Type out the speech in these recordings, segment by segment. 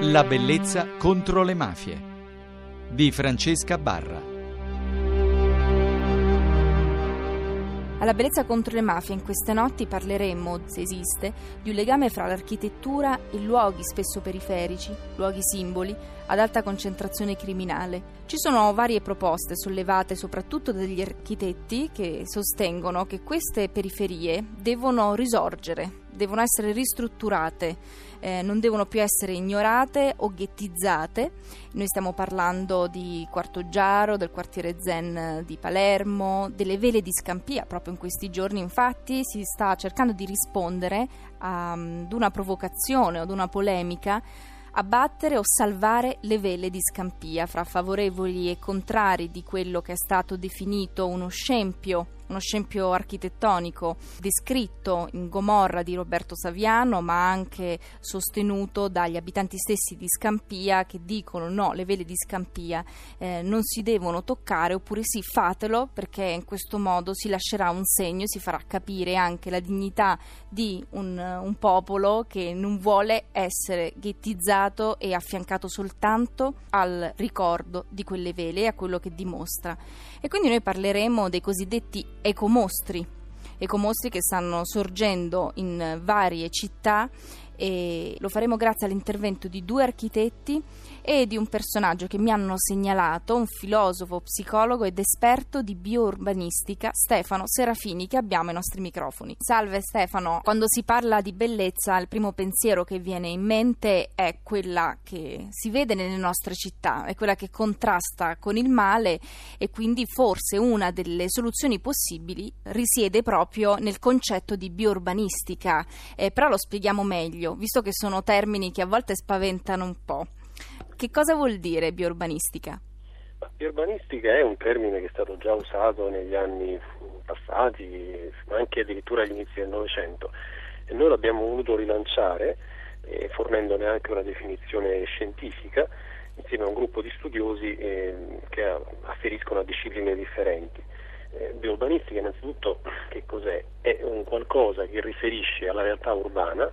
La bellezza contro le mafie di Francesca Barra. Alla bellezza contro le mafie in queste notti parleremo, se esiste, di un legame fra l'architettura e luoghi spesso periferici, luoghi simboli, ad alta concentrazione criminale. Ci sono varie proposte sollevate soprattutto dagli architetti che sostengono che queste periferie devono risorgere, devono essere ristrutturate, eh, non devono più essere ignorate o ghettizzate. Noi stiamo parlando di Quarto Giaro, del quartiere Zen di Palermo, delle vele di Scampia. Proprio in questi giorni, infatti, si sta cercando di rispondere ad una provocazione o ad una polemica abbattere o salvare le vele di Scampia fra favorevoli e contrari di quello che è stato definito uno scempio uno scempio architettonico descritto in Gomorra di Roberto Saviano, ma anche sostenuto dagli abitanti stessi di Scampia che dicono no, le vele di Scampia eh, non si devono toccare, oppure sì, fatelo perché in questo modo si lascerà un segno, si farà capire anche la dignità di un, un popolo che non vuole essere ghettizzato e affiancato soltanto al ricordo di quelle vele e a quello che dimostra. E quindi noi parleremo dei cosiddetti ecomostri, ecomostri che stanno sorgendo in varie città e lo faremo grazie all'intervento di due architetti e di un personaggio che mi hanno segnalato, un filosofo, psicologo ed esperto di biourbanistica, Stefano Serafini, che abbiamo ai nostri microfoni. Salve Stefano, quando si parla di bellezza il primo pensiero che viene in mente è quella che si vede nelle nostre città, è quella che contrasta con il male e quindi forse una delle soluzioni possibili risiede proprio nel concetto di biourbanistica, eh, però lo spieghiamo meglio, visto che sono termini che a volte spaventano un po'. Che cosa vuol dire biourbanistica? Biourbanistica è un termine che è stato già usato negli anni passati, anche addirittura agli inizi del Novecento, e noi l'abbiamo voluto rilanciare eh, fornendone anche una definizione scientifica insieme a un gruppo di studiosi eh, che afferiscono a discipline differenti. Eh, biourbanistica innanzitutto che cos'è? È un qualcosa che riferisce alla realtà urbana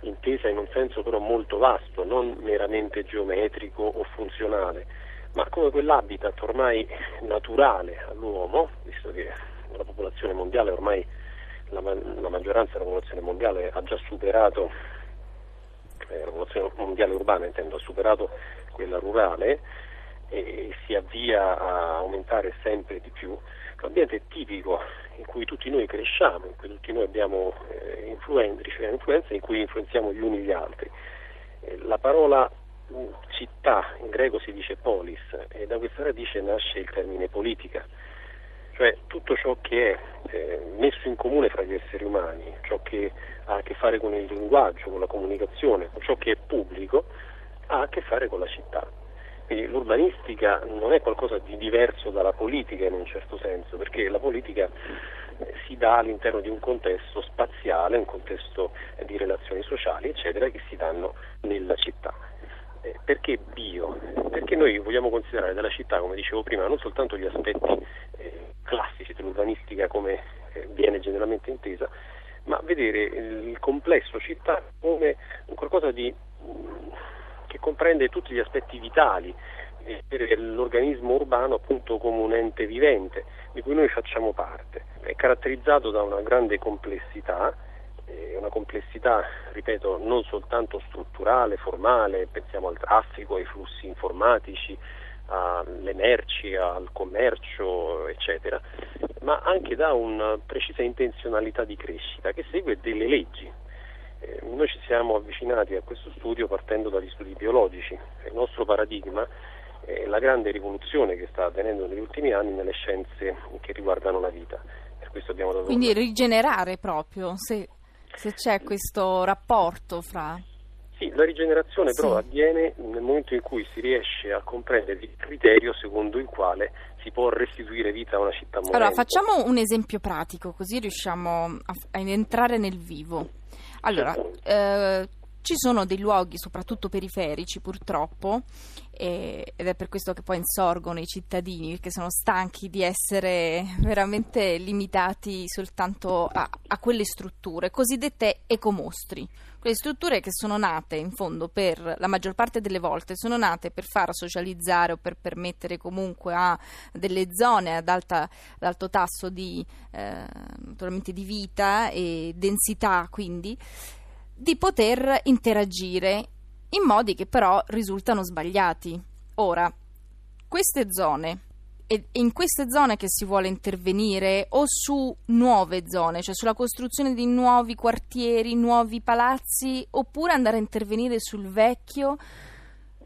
intesa in un senso però molto vasto, non meramente geometrico o funzionale, ma come quell'habitat ormai naturale all'uomo, visto che la popolazione mondiale ormai la, la maggioranza della popolazione mondiale ha già superato eh, la popolazione mondiale urbana intendo, ha superato quella rurale e si avvia a aumentare sempre di più. L'ambiente tipico in cui tutti noi cresciamo, in cui tutti noi abbiamo eh, influenze, riceviamo influenze, in cui influenziamo gli uni gli altri. Eh, la parola mm, città in greco si dice polis e da questa radice nasce il termine politica, cioè tutto ciò che è eh, messo in comune fra gli esseri umani, ciò che ha a che fare con il linguaggio, con la comunicazione, ciò che è pubblico, ha a che fare con la città. Quindi l'urbanistica non è qualcosa di diverso dalla politica in un certo senso, perché la politica eh, si dà all'interno di un contesto spaziale, un contesto eh, di relazioni sociali, eccetera, che si danno nella città. Eh, perché bio? Perché noi vogliamo considerare della città, come dicevo prima, non soltanto gli aspetti classici dell'urbanistica come viene generalmente intesa, ma vedere il complesso città come qualcosa di che comprende tutti gli aspetti vitali l'organismo urbano appunto come un ente vivente di cui noi facciamo parte. È caratterizzato da una grande complessità, eh, una complessità, ripeto, non soltanto strutturale, formale, pensiamo al traffico, ai flussi informatici, alle merci, al commercio, eccetera, ma anche da una precisa intenzionalità di crescita che segue delle leggi eh, noi ci siamo avvicinati a questo studio partendo dagli studi biologici. Il nostro paradigma è la grande rivoluzione che sta avvenendo negli ultimi anni nelle scienze che riguardano la vita. Quindi rigenerare proprio, se, se, c'è questo rapporto fra... Sì, la rigenerazione sì. però avviene nel momento in cui si riesce a comprendere il criterio secondo il quale si può restituire vita a una città morente. Allora, facciamo un esempio pratico, così riusciamo a, a entrare nel vivo. Allora, eh, Ci sono dei luoghi, soprattutto periferici purtroppo, e, ed è per questo che poi insorgono i cittadini, perché sono stanchi di essere veramente limitati soltanto a, a quelle strutture, cosiddette ecomostri. Quelle strutture che sono nate in fondo per la maggior parte delle volte sono nate per far socializzare o per permettere comunque a delle zone ad, alta, ad alto tasso di, eh, di vita e densità quindi di poter interagire in modi che però risultano sbagliati. Ora, queste zone è in queste zone che si vuole intervenire o su nuove zone, cioè sulla costruzione di nuovi quartieri, nuovi palazzi, oppure andare a intervenire sul vecchio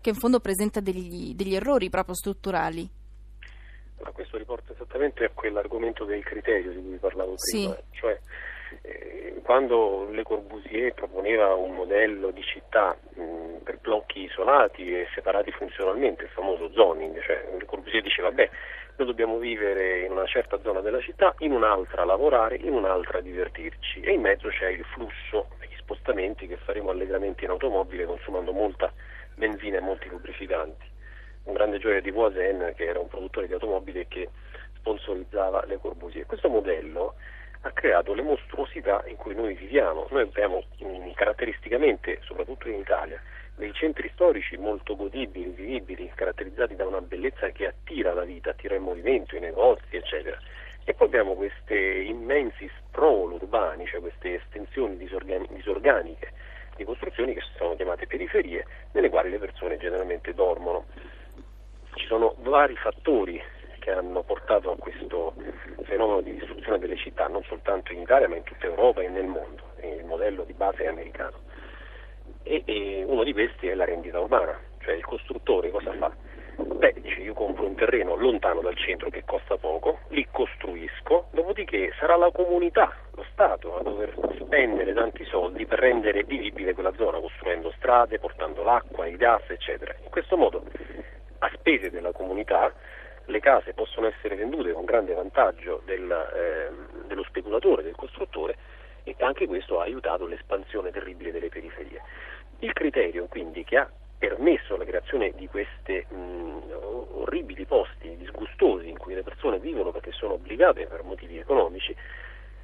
che in fondo presenta degli, degli errori proprio strutturali? Ma questo riporta esattamente a quell'argomento del criterio di cui parlavo prima, sì. cioè quando Le Corbusier proponeva un modello di città mh, per blocchi isolati e separati funzionalmente, il famoso zoning, cioè Le Corbusier diceva beh noi dobbiamo vivere in una certa zona della città, in un'altra lavorare, in un'altra divertirci e in mezzo c'è il flusso e gli spostamenti che faremo allegramente in automobile consumando molta benzina e molti lubrificanti. Un grande gioia di Voisin che era un produttore di automobili che sponsorizzava Le Corbusier. Questo modello ha creato le mostruosità in cui noi viviamo. Noi abbiamo mm, caratteristicamente, soprattutto in Italia, dei centri storici molto godibili, vivibili, caratterizzati da una bellezza che attira la vita, attira il movimento, i negozi, eccetera. E poi abbiamo questi immensi sprawl urbani, cioè queste estensioni disorgani- disorganiche di costruzioni che sono chiamate periferie, nelle quali le persone generalmente dormono. Ci sono vari fattori che hanno portato a questo fenomeno di distruzione delle città, non soltanto in Italia ma in tutta Europa e nel mondo. Il modello di base è americano. E, e uno di questi è la rendita urbana, cioè il costruttore cosa fa? Beh, dice io compro un terreno lontano dal centro che costa poco, li costruisco, dopodiché sarà la comunità, lo Stato, a dover spendere tanti soldi per rendere vivibile quella zona, costruendo strade, portando l'acqua, il gas, eccetera. In questo modo, a spese della comunità, le case possono essere vendute con grande vantaggio del, eh, dello speculatore, del costruttore e anche questo ha aiutato l'espansione terribile delle periferie. Il criterio quindi che ha permesso la creazione di questi orribili posti disgustosi in cui le persone vivono perché sono obbligate per motivi economici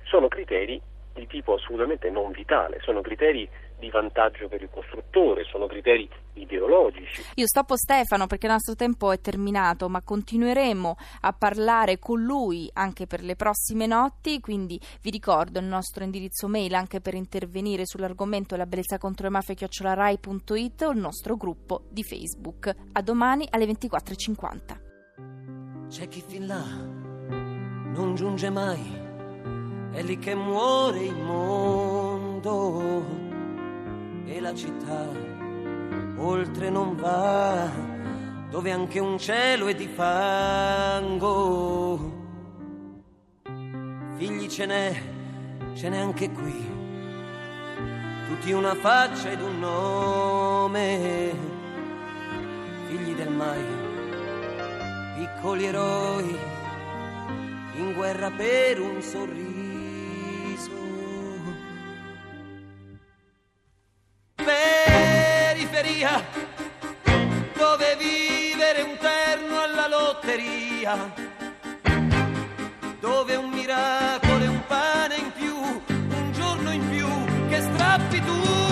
sono criteri di tipo assolutamente non vitale, sono criteri di vantaggio per il costruttore, sono criteri ideologici. Io stoppo Stefano perché il nostro tempo è terminato, ma continueremo a parlare con lui anche per le prossime notti, quindi vi ricordo il nostro indirizzo mail anche per intervenire sull'argomento la bellezza contro le mafie chiocciolarai.it o il nostro gruppo di Facebook. A domani alle 24.50. C'è chi fin là non giunge mai è lì che muore il mondo e la città oltre non va, dove anche un cielo è di fango. Figli ce n'è, ce n'è anche qui, tutti una faccia ed un nome, figli del mai, piccoli eroi, in guerra per un sorriso lotteria, dove un miracolo e un pane in più, un giorno in più che strappi tu.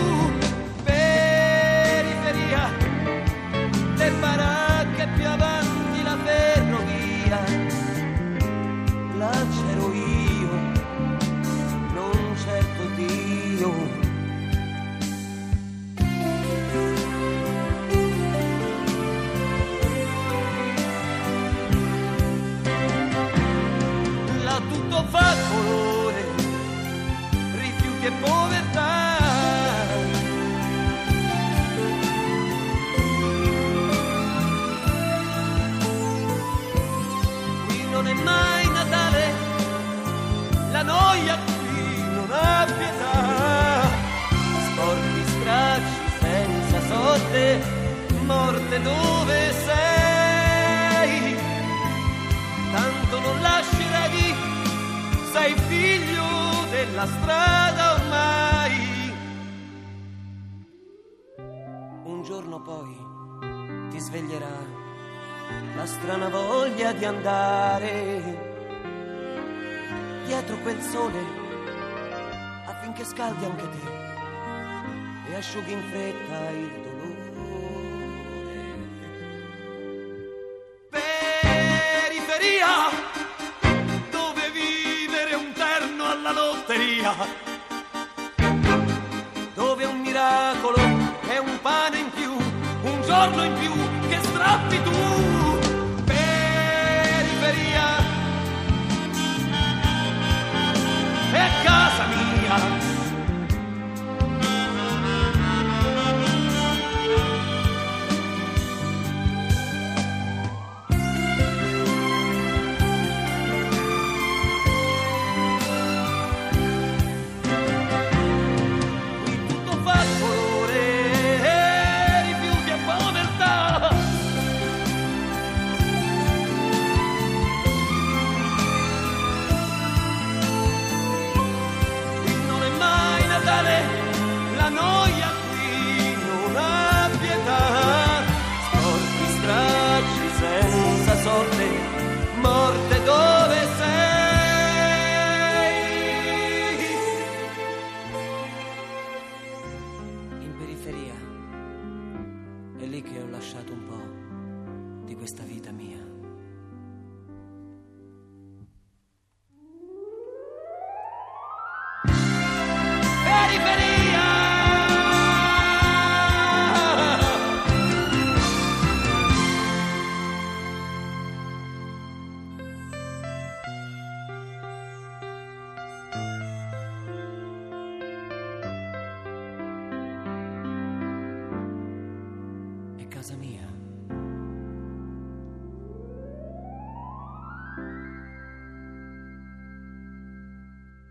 Morte dove sei. Tanto non lascerai, sei figlio della strada ormai. un giorno poi ti sveglierà la strana voglia di andare dietro quel sole affinché scaldi anche te e asciughi in fretta il dolore. Periferia, dove vivere un terno alla lotteria, dove un miracolo è un pane in più, un giorno in più che strappi tu. Betty, Betty.